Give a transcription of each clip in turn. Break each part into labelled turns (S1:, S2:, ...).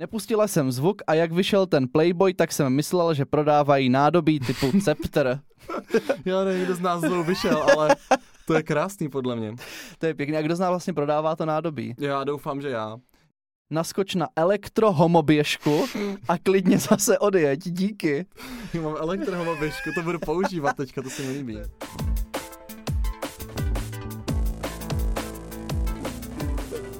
S1: Nepustila jsem zvuk a jak vyšel ten Playboy, tak jsem myslel, že prodávají nádobí typu Scepter.
S2: Já nevím, kdo z nás znovu vyšel, ale to je krásný podle mě.
S1: to je pěkné. A kdo z nás vlastně prodává to nádobí?
S2: Já doufám, že já.
S1: Naskoč na elektrohomoběžku a klidně zase odjeď. Díky.
S2: Já mám elektrohomoběžku, to budu používat teďka, to se mi líbí.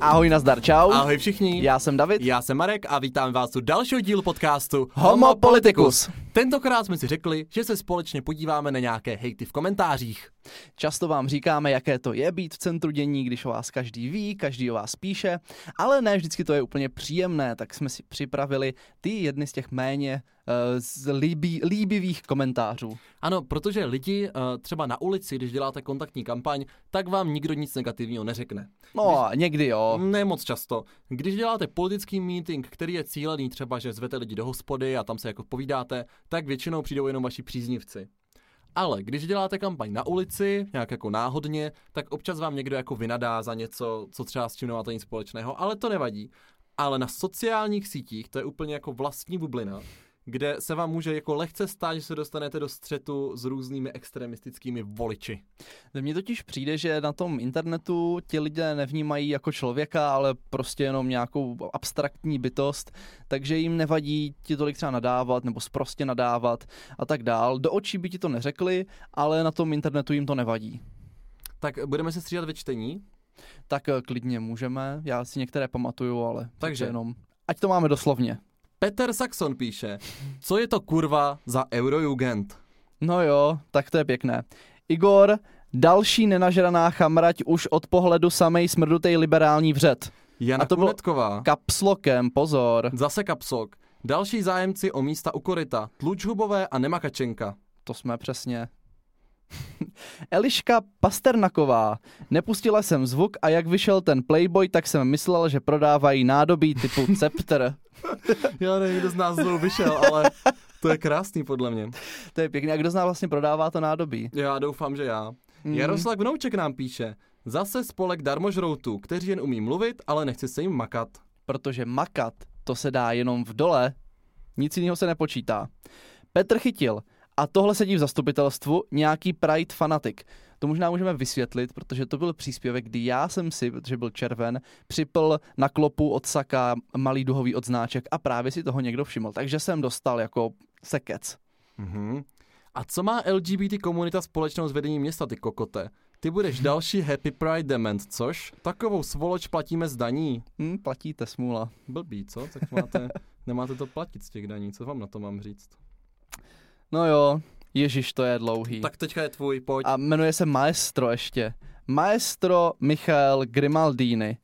S1: Ahoj, nazdar, čau.
S2: Ahoj všichni.
S1: Já jsem David.
S2: Já jsem Marek a vítám vás u dalšího dílu podcastu
S1: Homo Politicus.
S2: Tentokrát jsme si řekli, že se společně podíváme na nějaké hejty v komentářích.
S1: Často vám říkáme, jaké to je být v centru dění, když o vás každý ví, každý o vás píše, ale ne vždycky to je úplně příjemné, tak jsme si připravili ty jedny z těch méně uh, z líbí, líbivých komentářů.
S2: Ano, protože lidi uh, třeba na ulici, když děláte kontaktní kampaň, tak vám nikdo nic negativního neřekne.
S1: No, když... někdy jo.
S2: Ne moc často. Když děláte politický meeting, který je cílený třeba, že zvete lidi do hospody a tam se jako povídáte, tak většinou přijdou jenom vaši příznivci. Ale když děláte kampaň na ulici, nějak jako náhodně, tak občas vám někdo jako vynadá za něco, co třeba s tím nemáte nic společného, ale to nevadí. Ale na sociálních sítích to je úplně jako vlastní bublina, kde se vám může jako lehce stát, že se dostanete do střetu s různými extremistickými voliči.
S1: Mně totiž přijde, že na tom internetu ti lidé nevnímají jako člověka, ale prostě jenom nějakou abstraktní bytost, takže jim nevadí ti tolik třeba nadávat nebo sprostě nadávat a tak dál. Do očí by ti to neřekli, ale na tom internetu jim to nevadí.
S2: Tak budeme se střídat ve čtení?
S1: Tak eh, klidně můžeme, já si některé pamatuju, ale takže jenom, ať to máme doslovně.
S2: Peter Saxon píše, co je to kurva za Eurojugend?
S1: No jo, tak to je pěkné. Igor, další nenažraná chamrať už od pohledu samej smrdutej liberální vřet.
S2: Jana
S1: A to
S2: Kunetková.
S1: Kapslokem, pozor.
S2: Zase kapslok. Další zájemci o místa u koryta. Tlučhubové a Nemakačenka.
S1: To jsme přesně. Eliška Pasternaková. Nepustila jsem zvuk a jak vyšel ten Playboy, tak jsem myslel, že prodávají nádobí typu Scepter.
S2: Já nevím, kdo z nás znovu vyšel, ale to je krásný podle mě.
S1: To je pěkný. A kdo z nás vlastně prodává to nádobí?
S2: Já doufám, že já. Mm. Jaroslav Gnouček nám píše. Zase spolek darmožroutů, kteří jen umí mluvit, ale nechce se jim makat.
S1: Protože makat, to se dá jenom v dole. Nic jiného se nepočítá. Petr Chytil. A tohle sedí v zastupitelstvu nějaký Pride fanatik. To možná můžeme vysvětlit, protože to byl příspěvek, kdy já jsem si, protože byl červen, připl na klopu od Saka malý duhový odznáček a právě si toho někdo všiml. Takže jsem dostal jako sekec.
S2: Mm-hmm. A co má LGBT komunita společnou s vedením města, ty kokote? Ty budeš další Happy Pride dement, což? Takovou svoloč platíme z daní.
S1: Hmm, platíte, smůla.
S2: Blbý, co? Tak máte, nemáte to platit z těch daní, co vám na to mám říct?
S1: No jo, Ježíš, to je dlouhý.
S2: Tak teďka je tvůj, pojď.
S1: A jmenuje se Maestro ještě. Maestro Michael Grimaldini.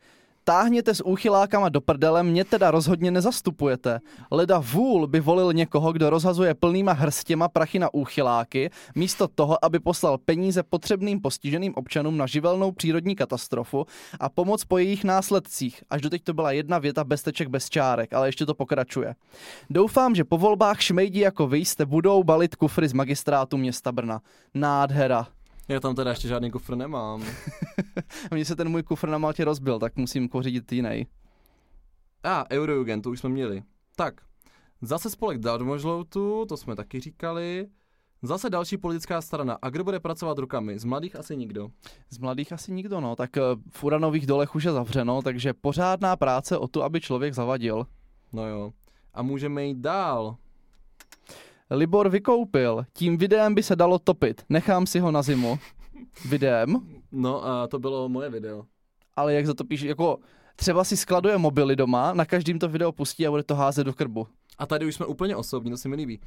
S1: Táhněte s úchylákama do prdele, mě teda rozhodně nezastupujete. Leda vůl by volil někoho, kdo rozhazuje plnýma hrstěma prachy na úchyláky, místo toho, aby poslal peníze potřebným postiženým občanům na živelnou přírodní katastrofu a pomoc po jejich následcích. Až doteď to byla jedna věta bez teček, bez čárek, ale ještě to pokračuje. Doufám, že po volbách šmejdi jako vy jste budou balit kufry z magistrátu města Brna. Nádhera.
S2: Já tam teda ještě žádný kufr nemám.
S1: Mně se ten můj kufr na Maltě rozbil, tak musím pořídit jiný.
S2: A, ah, Eurojugend, to už jsme měli. Tak, zase spolek Darmožloutu, to jsme taky říkali. Zase další politická strana. A kdo bude pracovat rukami? Z mladých asi nikdo.
S1: Z mladých asi nikdo, no. Tak v uranových dolech už je zavřeno, takže pořádná práce o to, aby člověk zavadil.
S2: No jo. A můžeme jít dál.
S1: Libor vykoupil. Tím videem by se dalo topit. Nechám si ho na zimu. Videem.
S2: No a to bylo moje video.
S1: Ale jak zatopíš, jako třeba si skladuje mobily doma, na každým to video pustí a bude to házet do krbu.
S2: A tady už jsme úplně osobní, to si mi líbí.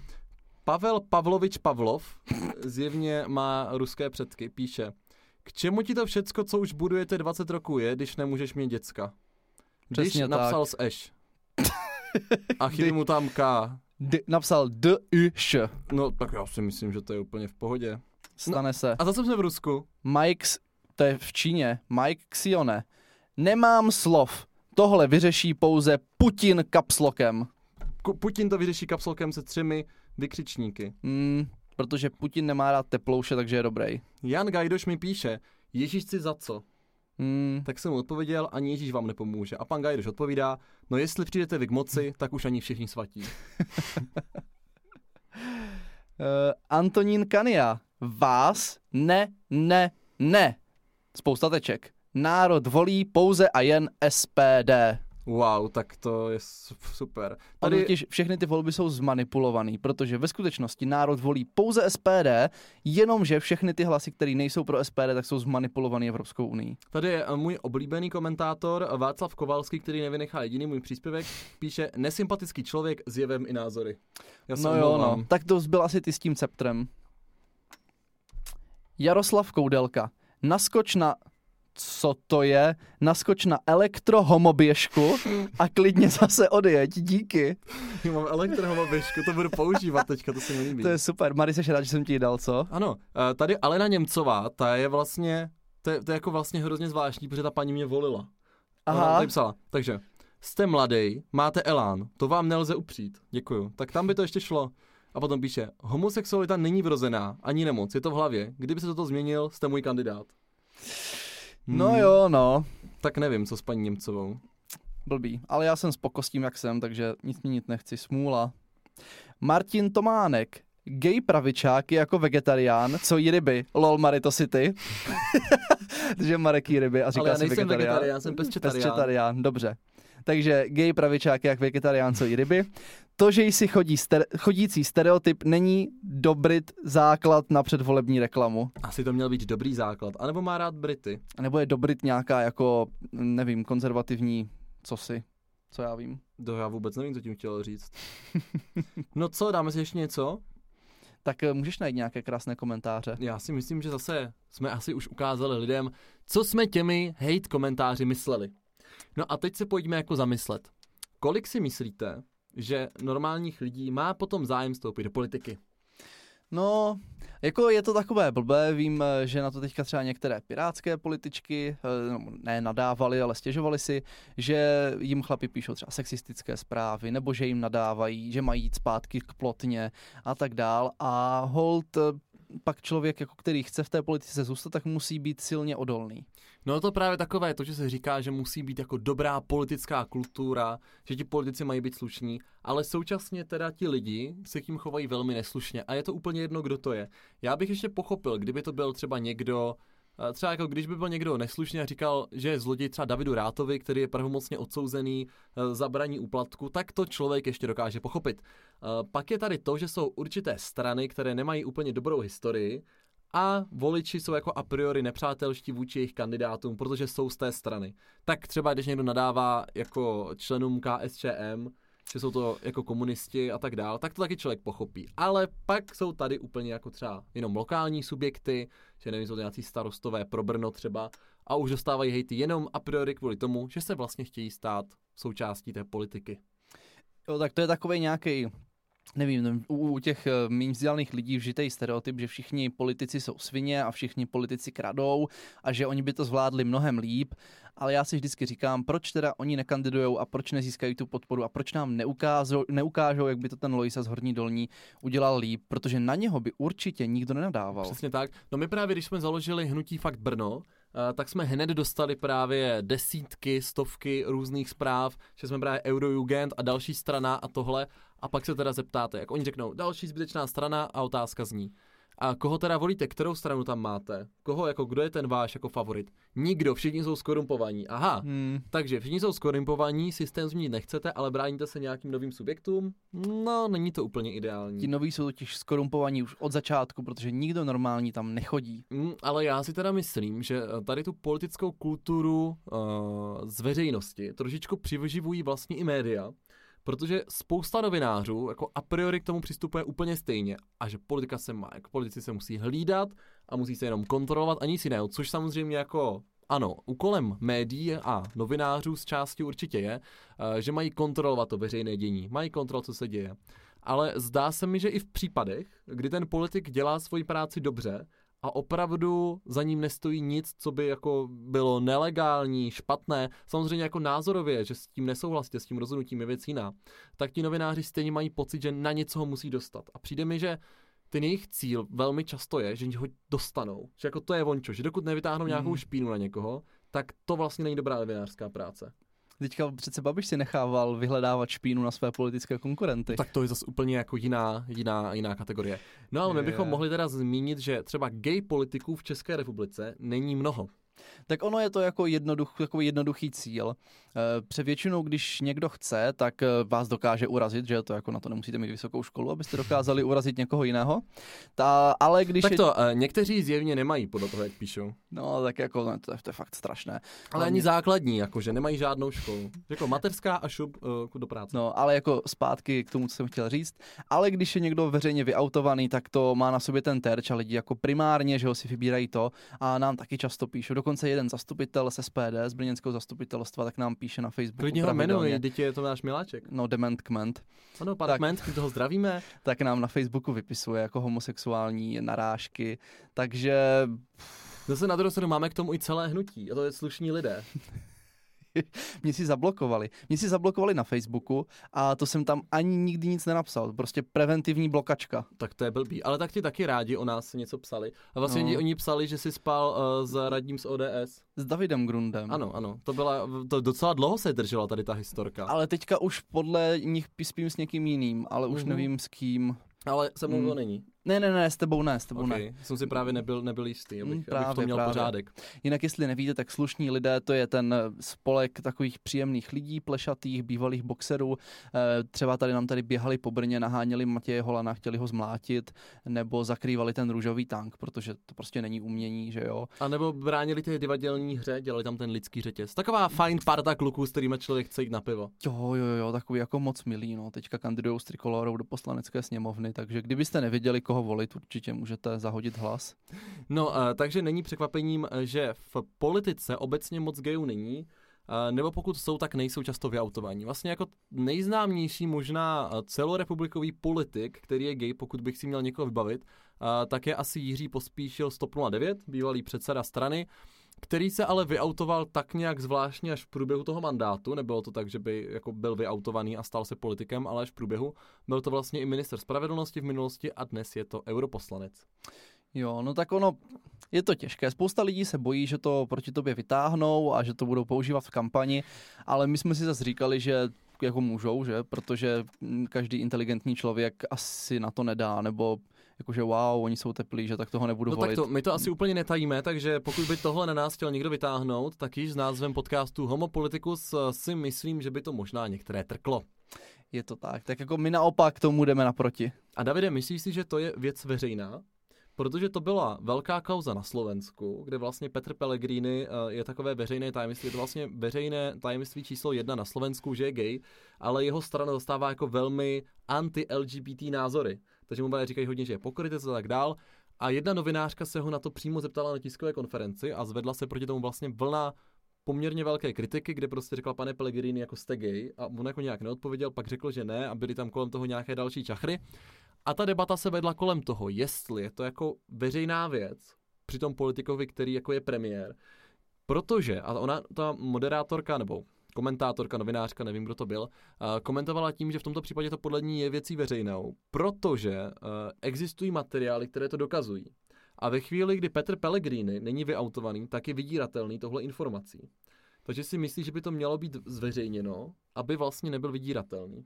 S2: Pavel Pavlovič Pavlov zjevně má ruské předky, píše K čemu ti to všecko, co už budujete 20 roků je, když nemůžeš mít děcka? Když
S1: Přesně
S2: napsal
S1: tak.
S2: s Eš. A chybí mu tam K.
S1: D- napsal D, I, Š.
S2: No tak já si myslím, že to je úplně v pohodě.
S1: Stane se.
S2: A zase jsme v Rusku.
S1: Mike, to je v Číně, Mike Xione. Nemám slov. Tohle vyřeší pouze Putin kapslokem.
S2: Putin to vyřeší kapsolkem se třemi vykřičníky.
S1: Hmm, protože Putin nemá rád teplouše, takže je dobrý.
S2: Jan Gajdoš mi píše, Ježíšci za co?
S1: Hmm.
S2: Tak jsem mu odpověděl, ani Ježíš vám nepomůže. A pan Gajdoš odpovídá, no jestli přijdete vy k moci, tak už ani všichni svatí.
S1: Uh, Antonín Kania. Vás ne, ne, ne. Spousta teček. Národ volí pouze a jen SPD.
S2: Wow, tak to je su- super.
S1: Tady...
S2: Tady,
S1: Totiž všechny ty volby jsou zmanipulované, protože ve skutečnosti národ volí pouze SPD, jenomže všechny ty hlasy, které nejsou pro SPD, tak jsou zmanipulované Evropskou unii.
S2: tady je eh, můj oblíbený komentátor Václav Kovalský, který nevynechá jediný můj příspěvek, píše nesympatický člověk s jevem i názory. Já
S1: No jo, no. Tak to byl asi ty s tím ceptrem. Jaroslav Koudelka. Naskoč na... Co to je? Naskoč na elektrohomoběžku a klidně zase odjeď. Díky.
S2: Já mám elektrohomoběžku, to budu používat teďka, to se mi líbí.
S1: To je super. Mary, jsi rád, že jsem ti ji dal, co?
S2: Ano, eh, tady Alena Němcová, ta je vlastně, to je, to je jako vlastně hrozně zvláštní, protože ta paní mě volila. Ona
S1: Aha.
S2: tady psala, takže, jste mladý, máte elán, to vám nelze upřít, děkuju. Tak tam by to ještě šlo. A potom píše, homosexualita není vrozená, ani nemoc, je to v hlavě. Kdyby se toto změnil, jste můj kandidát.
S1: No
S2: Hmm,
S1: jo, no.
S2: Tak nevím, co s paní Němcovou.
S1: Blbý. Ale já jsem spoko s tím, jak jsem, takže nic měnit nechci. Smůla. Martin Tománek. Gay pravičák je jako vegetarián, co jí ryby. Lol, Mary, to si ty. že Marek jí ryby a říká
S2: Ale já nejsem
S1: vegetarián.
S2: vegetarián, jsem pesčetarián.
S1: Pesčetarián, dobře. Takže gay pravičák je jak vegetarián, co jí ryby. To, že jsi chodí stere- chodící stereotyp, není dobrý základ na předvolební reklamu.
S2: Asi to měl být dobrý základ. A nebo má rád Brity.
S1: Nebo je dobrý nějaká jako, nevím, konzervativní, co si, co já vím.
S2: To já vůbec nevím, co tím chtěl říct. No co, dáme si ještě něco?
S1: Tak eh, můžeš najít nějaké krásné komentáře.
S2: Já si myslím, že zase jsme asi už ukázali lidem, co jsme těmi hate komentáři mysleli. No a teď se pojďme jako zamyslet. Kolik si myslíte, že normálních lidí má potom zájem vstoupit do politiky?
S1: No, jako je to takové blbé, vím, že na to teďka třeba některé pirátské političky, eh, ne nadávali, ale stěžovali si, že jim chlapi píšou třeba sexistické zprávy, nebo že jim nadávají, že mají jít zpátky k plotně a tak dál. A hold, eh, pak člověk, jako který chce v té politice zůstat, tak musí být silně odolný.
S2: No to právě takové to, že se říká, že musí být jako dobrá politická kultura, že ti politici mají být slušní, ale současně teda ti lidi se tím chovají velmi neslušně a je to úplně jedno, kdo to je. Já bych ještě pochopil, kdyby to byl třeba někdo, třeba jako když by byl někdo neslušný a říkal, že je zloděj třeba Davidu Rátovi, který je pravomocně odsouzený eh, za braní úplatku, tak to člověk ještě dokáže pochopit. Eh, Pak je tady to, že jsou určité strany, které nemají úplně dobrou historii a voliči jsou jako a priori nepřátelští vůči jejich kandidátům, protože jsou z té strany. Tak třeba, když někdo nadává jako členům KSČM, že jsou to jako komunisti a tak dál, tak to taky člověk pochopí. Ale pak jsou tady úplně jako třeba jenom lokální subjekty, že nevím, jsou to nějací starostové pro Brno třeba, a už dostávají hejty jenom a priori kvůli tomu, že se vlastně chtějí stát součástí té politiky.
S1: Jo, tak to je takový nějaký nevím, u, těch eh, méně vzdělaných lidí vžitej stereotyp, že všichni politici jsou svině a všichni politici kradou a že oni by to zvládli mnohem líp, ale já si vždycky říkám, proč teda oni nekandidujou a proč nezískají tu podporu a proč nám neukážou, neukážou jak by to ten Loisa z Horní Dolní udělal líp, protože na něho by určitě nikdo nenadával.
S2: Přesně tak. No my právě, když jsme založili Hnutí Fakt Brno, eh, tak jsme hned dostali právě desítky, stovky různých zpráv, že jsme právě Eurojugend a další strana a tohle. A pak se teda zeptáte, jak oni řeknou, další zbytečná strana a otázka zní. A koho teda volíte, kterou stranu tam máte? Koho, jako kdo je ten váš jako favorit? Nikdo, všichni jsou skorumpovaní. Aha,
S1: Hmm.
S2: takže všichni jsou skorumpovaní, systém změnit nechcete, ale bráníte se nějakým novým subjektům? No, není to úplně ideální.
S1: Ti noví jsou totiž skorumpovaní už od začátku, protože nikdo normální tam nechodí.
S2: Mm, ale já si teda myslím, že eh, tady tu politickou kulturu uh, z veřejnosti trošičku přivyživují vlastně i média, protože spousta novinářů jako a priori k tomu přistupuje úplně stejně a že politika se má, jako politici se musí hlídat a musí se jenom kontrolovat a nic jiného, což samozřejmě jako ano, úkolem médií a novinářů z části určitě je, eh, že mají kontrolovat to veřejné dění, mají kontrolovat, co se děje. Ale zdá se mi, že i v případech, kdy ten politik dělá svoji práci dobře a opravdu za ním nestojí nic, co by jako bylo nelegální, špatné, samozřejmě jako názorově, že s tím nesouhlasíte, s tím rozhodnutím je věc jiná, tak ti novináři stejně mají pocit, že na něco ho musí dostat. A přijde mi, že ten jejich cíl velmi často je, že ho dostanou. Že jako to je vončo, že dokud nevytáhnou nějakou
S1: Mhm.
S2: špínu na někoho, tak to vlastně není dobrá novinářská práce.
S1: Teďka přece Babiš si nechával vyhledávat špínu na své politické konkurenty.
S2: Tak to je zase úplně jako jiná, jiná, jiná kategorie. No ale my bychom
S1: Je.
S2: mohli teda zmínit, že třeba gay politiků v České republice není mnoho.
S1: Tak ono je to jako jednoduch, takový jednoduchý cíl. Eh, Pře většinou, když někdo chce, tak eh, vás dokáže urazit, že to jako na to nemusíte mít vysokou školu, abyste dokázali urazit někoho jiného. Ta, ale když
S2: Tak
S1: je,
S2: to, eh, někteří zjevně nemají podle toho, jak píšou.
S1: no tak jako no, to, je, to je fakt strašné.
S2: Ale ani základní, jakože nemají žádnou školu. Jako mateřská a šup uh, do práce.
S1: No, ale jako zpátky k tomu, co jsem chtěl říct. Ale když je někdo veřejně vyautovaný, tak to má na sobě ten terč a lidi jako primárně, že ho si vybírají to a nám taky často píšou. Dokonce jeden zastupitel z SPD, z brněnského zastupitelstva, tak nám píše na Facebooku
S2: Klidně ho
S1: pravidelně.
S2: jmenuj, teď je to náš miláček.
S1: No, Dement Kment.
S2: Ano, pan
S1: Tak.
S2: Kment, toho zdravíme.
S1: tak nám na Facebooku vypisuje jako homosexuální narážky. Takže
S2: Zase na druhou stranu máme k tomu i celé hnutí, a to je slušní lidé.
S1: mě si zablokovali. Mě si zablokovali na Facebooku a to jsem tam ani nikdy nic nenapsal. Prostě preventivní blokačka.
S2: Tak to je blbý. Ale tak ti taky rádi o nás něco psali. A vlastně
S1: No.
S2: oni psali, že jsi spal uh, s radním z ODS.
S1: S Davidem Grundem.
S2: Ano, ano. To byla, to docela dlouho se držela tady ta historka.
S1: Ale teďka už podle nich spím s někým jiným, ale už
S2: Mhm.
S1: nevím s kým.
S2: Ale se mnou
S1: Mm.
S2: to není.
S1: Ne, ne, ne, s tebou ne, s tebou ne.
S2: Okay. Jsem si právě nebyl, nebyl jistý, abych,
S1: Mm,
S2: abych to
S1: právě,
S2: měl
S1: právě.
S2: pořádek.
S1: Jinak jestli nevíte, tak slušní lidé, to je ten eh, spolek takových příjemných lidí, plešatých, bývalých boxerů. Eh, Třeba tady nám tady běhali po Brně, naháněli Matěje Holana, chtěli ho zmlátit, nebo zakrývali ten růžový tank, protože to prostě není umění, že jo.
S2: A nebo bránili ty divadelní hře, dělali tam ten lidský řetěz. Taková fajn parta kluků, s kterými člověk chce jít na pivo.
S1: Jo, jo, jo, takový jako moc milý, no. Teďka kandidují s trikolorou do poslanecké sněmovny, takže kdybyste nevěděli, koho volit, určitě můžete zahodit hlas.
S2: No, uh, takže není překvapením, eh, že v politice obecně moc gayů není, uh, nebo pokud jsou, tak nejsou často vyautovaní. Vlastně jako nejznámější možná eh, celorepublikový politik, který je gay, pokud bych si měl někoho vybavit, tak je asi Jiří Pospíšil z TOP 09, bývalý předseda strany, který se ale vyautoval tak nějak zvláštně až v průběhu toho mandátu. Nebylo to tak, že by jako byl vyautovaný a stal se politikem, ale až v průběhu. Byl to vlastně i minister spravedlnosti v minulosti a dnes je to europoslanec.
S1: Jo, no tak ono, je to těžké. Spousta lidí se bojí, že to proti tobě vytáhnou a že to budou používat v kampani, ale my jsme si zase říkali, že jako můžou, že? Protože každý inteligentní člověk asi na to nedá, nebo jakože wow, oni jsou teplí, že tak toho nebudu
S2: No
S1: volit.
S2: tak to, my to asi úplně netajíme, takže pokud by tohle na nás chtěl někdo vytáhnout, tak již s názvem podcastu Homo Politicus eh, si myslím, že by to možná některé trklo.
S1: Je to tak. Tak jako my naopak tomu jdeme naproti.
S2: A Davide, myslíš si, že to je věc veřejná? Protože to byla velká kauza na Slovensku, kde vlastně Petr Pellegrini eh, je takové veřejné tajemství, je to vlastně veřejné tajemství číslo jedna na Slovensku, že je gay, ale jeho strana zastává jako velmi anti-LGBT názory. Takže mu říkají hodně, že je pokrytec a tak dál. A jedna novinářka se ho na to přímo zeptala na tiskové konferenci a zvedla se proti tomu vlastně vlna poměrně velké kritiky, kde prostě řekla pane Pellegrini jako jste gay a on jako nějak neodpověděl, pak řekl, že ne a byly tam kolem toho nějaké další čachry. A ta debata se vedla kolem toho, jestli je to jako veřejná věc při tom politikovi, který jako je premiér. Protože, a ona, ta moderátorka nebo komentátorka, novinářka, nevím, kdo to byl, a komentovala tím, že v tomto případě to podle ní je věcí veřejnou, protože uh, existují materiály, které to dokazují. A ve chvíli, kdy Petr Pellegrini není vyautovaný, tak je vydíratelný tohle informací. Takže si myslí, že by to mělo být zveřejněno, aby vlastně nebyl vydíratelný.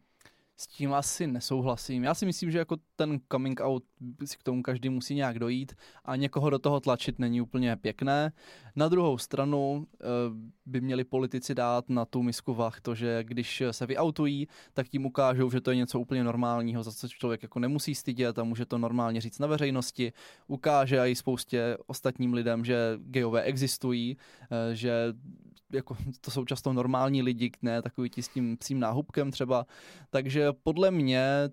S1: S tím asi nesouhlasím. Já si myslím, že jako ten coming out si k tomu každý musí nějak dojít a někoho do toho tlačit není úplně pěkné. Na druhou stranu eh, by měli politici dát na tu misku vah to, že když se vyautují, tak tím ukážou, že to je něco úplně normálního, za co člověk jako nemusí stydět a může to normálně říct na veřejnosti. Ukáže i spoustě ostatním lidem, že gejové existují, eh, že jako, to jsou často normální lidi, ne takový ti s tím psím náhubkem třeba. Takže podle mě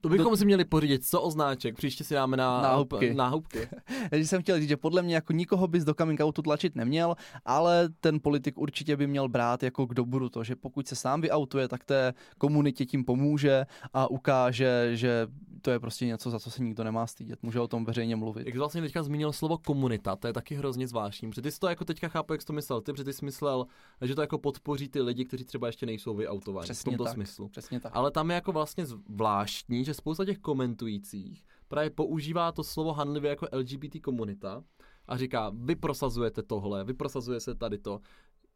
S2: To bychom Do... si měli pořídit, co označek, příště si dáme na
S1: Náhubky.
S2: náhubky.
S1: Takže jsem chtěl říct, že podle mě jako nikoho bys do coming outu tlačit neměl, ale ten politik určitě by měl brát jako k dobru to, že pokud se sám vyautuje, tak té komunitě tím pomůže a ukáže, že to je prostě něco, za co se nikdo nemá stydět. Může o tom veřejně mluvit.
S2: Jak jsi vlastně teďka zmínil slovo komunita, to je taky hrozně zvláštní, protože ty jsi to jako teďka chápu, jak jsi to myslel, ty, protože ty jsi myslel, že to jako podpoří ty lidi, kteří třeba ještě nejsou vyautovaní.
S1: Přesně
S2: v tomto
S1: tak.
S2: smyslu.
S1: Přesně tak.
S2: Ale tam je jako vlastně zvláštní, že spousta těch komentujících právě používá to slovo hanlivě jako LGBT komunita a říká, vy prosazujete tohle, vy prosazujete tady to,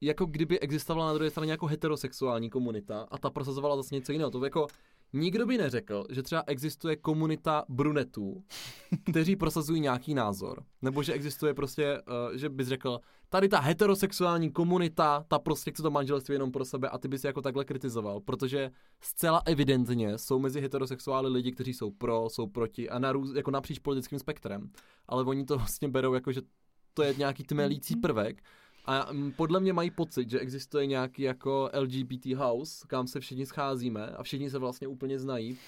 S2: jako kdyby existovala na druhé straně jako heterosexuální komunita a ta prosazovala zase něco jiného. To jako nikdo by neřekl, že třeba existuje komunita brunetů, kteří prosazují nějaký názor. Nebo že existuje prostě, uh, že bys řekl, tady ta heterosexuální komunita, ta prostě chce to manželství jenom pro sebe a ty bys jako takhle kritizoval, protože zcela evidentně jsou mezi heterosexuály lidi, kteří jsou pro, jsou proti a na růz, jako napříč politickým spektrem. Ale oni to vlastně berou jako, že to je nějaký tmelící prvek a mm, podle mě mají pocit, že existuje nějaký jako LGBT house, kam se všichni scházíme a všichni se vlastně úplně znají.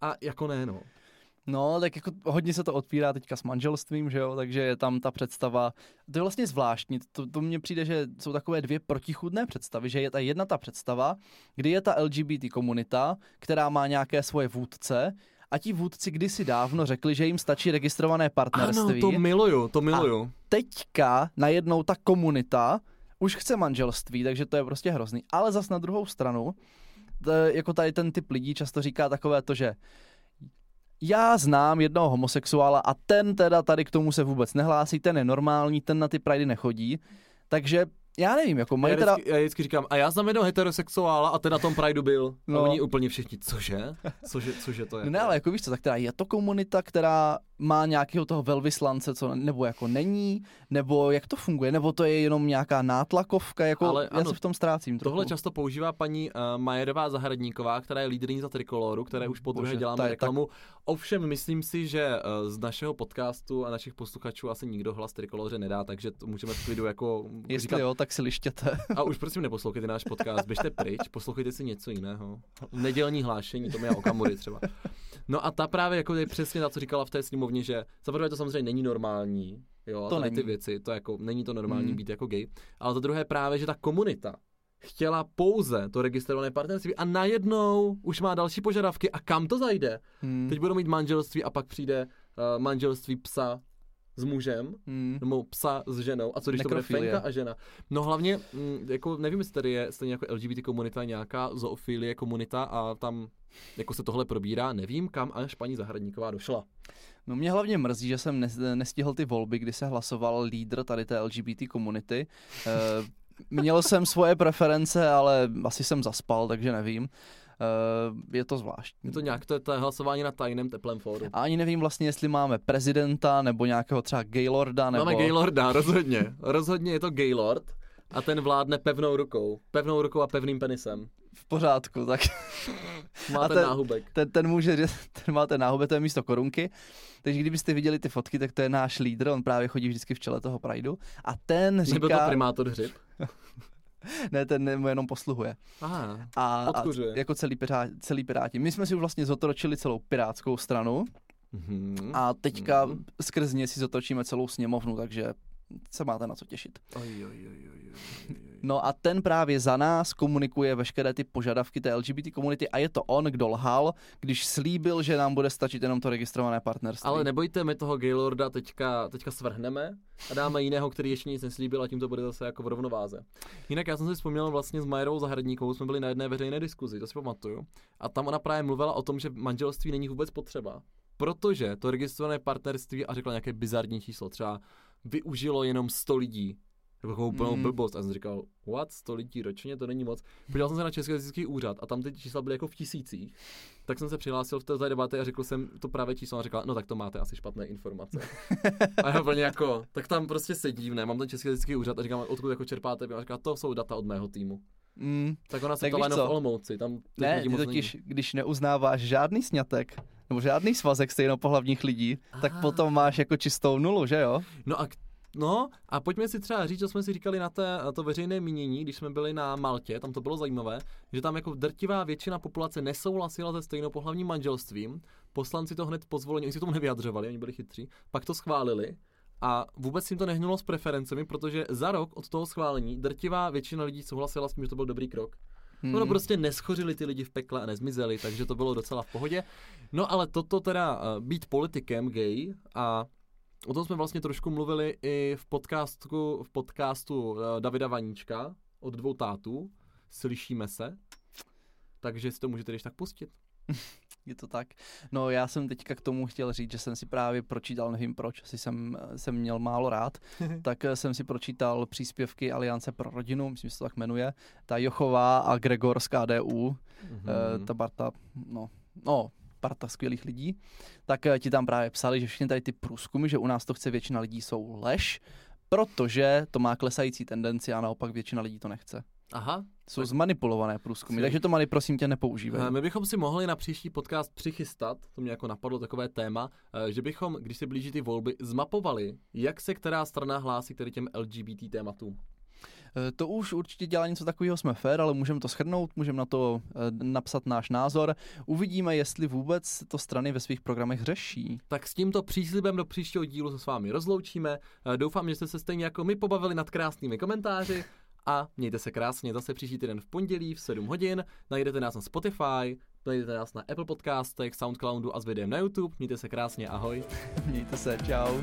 S2: A jako ne, no.
S1: No, tak jako hodně se to otvírá teďka s manželstvím, že jo, takže je tam ta představa, to je vlastně zvláštní, to, to mně přijde, že jsou takové dvě protichudné představy, že je ta jedna ta představa, kdy je ta LGBT komunita, která má nějaké svoje vůdce, a ti vůdci kdysi dávno řekli, že jim stačí registrované partnerství.
S2: Ano, to miluju, to miluju.
S1: A teďka najednou ta komunita už chce manželství, takže to je prostě hrozný. Ale zas na druhou stranu, t- jako tady ten typ lidí často říká takové to, že já znám jednoho homosexuála a ten teda tady k tomu se vůbec nehlásí, ten je normální, ten na ty prajdy nechodí, takže já nevím, jako mají
S2: já
S1: teda...
S2: vždycky, já vždycky říkám, a já znám jednoho heterosexuála a ten na tom Prideu byl. No. A oni úplně všichni, cože? Cože, cože to je?
S1: No ne, ale jako víš co, tak teda je to komunita, která má nějakého toho velvyslance, co nebo jako není, nebo jak to funguje, nebo to je jenom nějaká nátlakovka, jako
S2: Ale
S1: já
S2: ano,
S1: se v tom ztrácím trochu.
S2: Tohle často používá paní uh, Majerová Zahradníková, která je lídrní za Trikoloru, které už po druhé děláme
S1: ta je
S2: reklamu. Ovšem, myslím si, že uh, z našeho podcastu a našich posluchačů asi nikdo hlas Trikoloře nedá, takže to můžeme v klidu jako
S1: Jestli
S2: říkat.
S1: jo, tak si lištěte.
S2: A už prosím neposlouchejte náš podcast, běžte pryč, poslouchejte si něco jiného. Nedělní hlášení, to mě Okamury třeba. No a ta právě jako je přesně ta, co říkala v té sněmovně, že za prvé to samozřejmě není normální, jo,
S1: To
S2: tady ty
S1: není.
S2: věci, to jako, není to normální
S1: Hmm.
S2: být jako gay, ale za druhé právě, že ta komunita chtěla pouze to registrované partnerství a najednou už má další požadavky a kam to zajde?
S1: Hmm.
S2: Teď budou mít manželství a pak přijde uh, manželství psa s mužem,
S1: Hmm.
S2: nebo psa s ženou. A co když to
S1: Nekrofilie.
S2: bude Fenka a žena? No hlavně, mm, jako nevím, jestli tady je stejně jako LGBT komunita nějaká zoofilie komunita a tam jako se tohle probírá, nevím, kam až paní Zahradníková došla.
S1: No mě hlavně mrzí, že jsem nes- nestihl ty volby, kdy se hlasoval lídr tady té LGBT komunity. Eh, Měl jsem svoje preference, ale asi jsem zaspal, takže nevím. Eh, Je to zvláštní.
S2: Je to nějak, to je, to je hlasování na tajném teplém fóru.
S1: A ani nevím vlastně, jestli máme prezidenta, nebo nějakého třeba Gaylorda, nebo...
S2: Máme Gaylorda, rozhodně. Rozhodně je to Gaylord a ten vládne pevnou rukou. Pevnou rukou a pevným penisem.
S1: V pořádku, tak
S2: Má
S1: A
S2: ten,
S1: ten-
S2: náhubek.
S1: ten, ten může, ten má ten náhube, to je místo korunky. Takže kdybyste viděli ty fotky, tak to je náš lídr, on právě chodí vždycky v čele toho Prideu. A ten
S2: Nebyl to
S1: říká,
S2: primátor hřib?
S1: ne, ten mu jenom posluhuje.
S2: Aha.
S1: A, a jako celý, pirá, celý Piráti. My jsme si už vlastně zotročili celou pirátskou stranu
S2: Mhm.
S1: a teďka
S2: Mhm.
S1: skrz ně si zotočíme celou sněmovnu, takže se máte na co těšit.
S2: Oj, oj, oj, oj, oj, oj.
S1: No a ten právě za nás komunikuje veškeré ty požadavky té LGBT komunity a je to on, kdo lhal, když slíbil, že nám bude stačit jenom to registrované partnerství.
S2: Ale nebojte, my toho Gaylorda teďka, teďka svrhneme a dáme jiného, který ještě nic neslíbil a tím to bude zase jako v rovnováze. Jinak já jsem si vzpomněl vlastně s Majerou Zahradníkovou, jsme byli na jedné veřejné diskuzi, to si pamatuju. A tam ona právě mluvila o tom, že manželství není vůbec potřeba. Protože to registrované partnerství a řekla nějaké bizarní číslo, třeba využilo jenom 100 lidí. Jako Takovou úplnou
S1: Mm.
S2: blbost. A jsem říkal, what, 100 lidí ročně, to není moc. Podíval jsem se na Český jazycký úřad a tam ty čísla byly jako v tisících. Tak jsem se přihlásil v té debatě a řekl jsem to právě číslo a říkal, no tak to máte asi špatné informace. a já úplně jako, tak tam prostě sedím, ne, mám ten Český jazycký úřad a říkám, odkud jako čerpáte, a říká, to jsou data od mého týmu.
S1: Mm,
S2: Tak ona se
S1: Tak
S2: ptala jenom v? Olomouci, tam
S1: ne, ty totiž,
S2: není.
S1: když neuznáváš žádný sňatek, nebo žádný svazek stejnopohlavních lidí, tak
S2: Ah.
S1: potom máš jako čistou nulu, že jo?
S2: No a No a pojďme si třeba říct, co jsme si říkali na, té, na to veřejné mínění, když jsme byli na Maltě, tam to bylo zajímavé, že tam jako drtivá většina populace nesouhlasila se stejnopohlavním manželstvím, poslanci to hned pozvolili, oni si tomu nevyjadřovali, oni byli chytří, pak to schválili a vůbec jim to nehnulo s preferencemi, protože za rok od toho schválení drtivá většina lidí souhlasila s tím, že to byl dobrý krok.
S1: Hmm.
S2: No, no prostě neschořili ty lidi v pekle a nezmizeli, takže to bylo docela v pohodě. No ale toto teda uh, být politikem gay a o tom jsme vlastně trošku mluvili i v podcastu, v podcastu uh, Davida Vaníčka od dvou tátů. Slyšíme se. Takže si to můžete když tak pustit.
S1: Je to tak. No já jsem teďka k tomu chtěl říct, že jsem si právě pročítal, nevím proč, asi jsem, jsem měl málo rád, tak eh, jsem si pročítal příspěvky Aliance pro rodinu, myslím, že se to tak jmenuje, ta Jochová a Gregor z KDU, mm-hmm. ta Barta, no, no, parta skvělých lidí, tak eh, ti tam právě psali, že všechny tady ty průzkumy, že u nás to chce většina lidí, jsou lež, protože to má klesající tendenci a naopak většina lidí to nechce.
S2: Aha.
S1: Jsou tak... zmanipulované průzkumy, takže to mali prosím tě nepoužívej.
S2: Eh, my bychom si mohli na příští podcast přichystat, to mě jako napadlo takové téma, eh, že bychom, když se blíží ty volby, zmapovali, jak se která strana hlásí k těm LGBT tématům.
S1: Eh, to už určitě dělá něco takového jsme fér, ale můžeme to shrnout, můžeme na to napsat náš názor. Uvidíme, jestli vůbec to strany ve svých programech řeší.
S2: Tak s tímto příslibem do příštího dílu se s vámi rozloučíme. Doufám, že jste se stejně jako my pobavili nad krásnými komentáři a mějte se krásně zase příští týden v pondělí v 7 hodin. Najdete nás na Spotify, najdete nás na Apple Podcastech, Soundcloudu a s videem na YouTube. Mějte se krásně, ahoj.
S1: Mějte se, čau.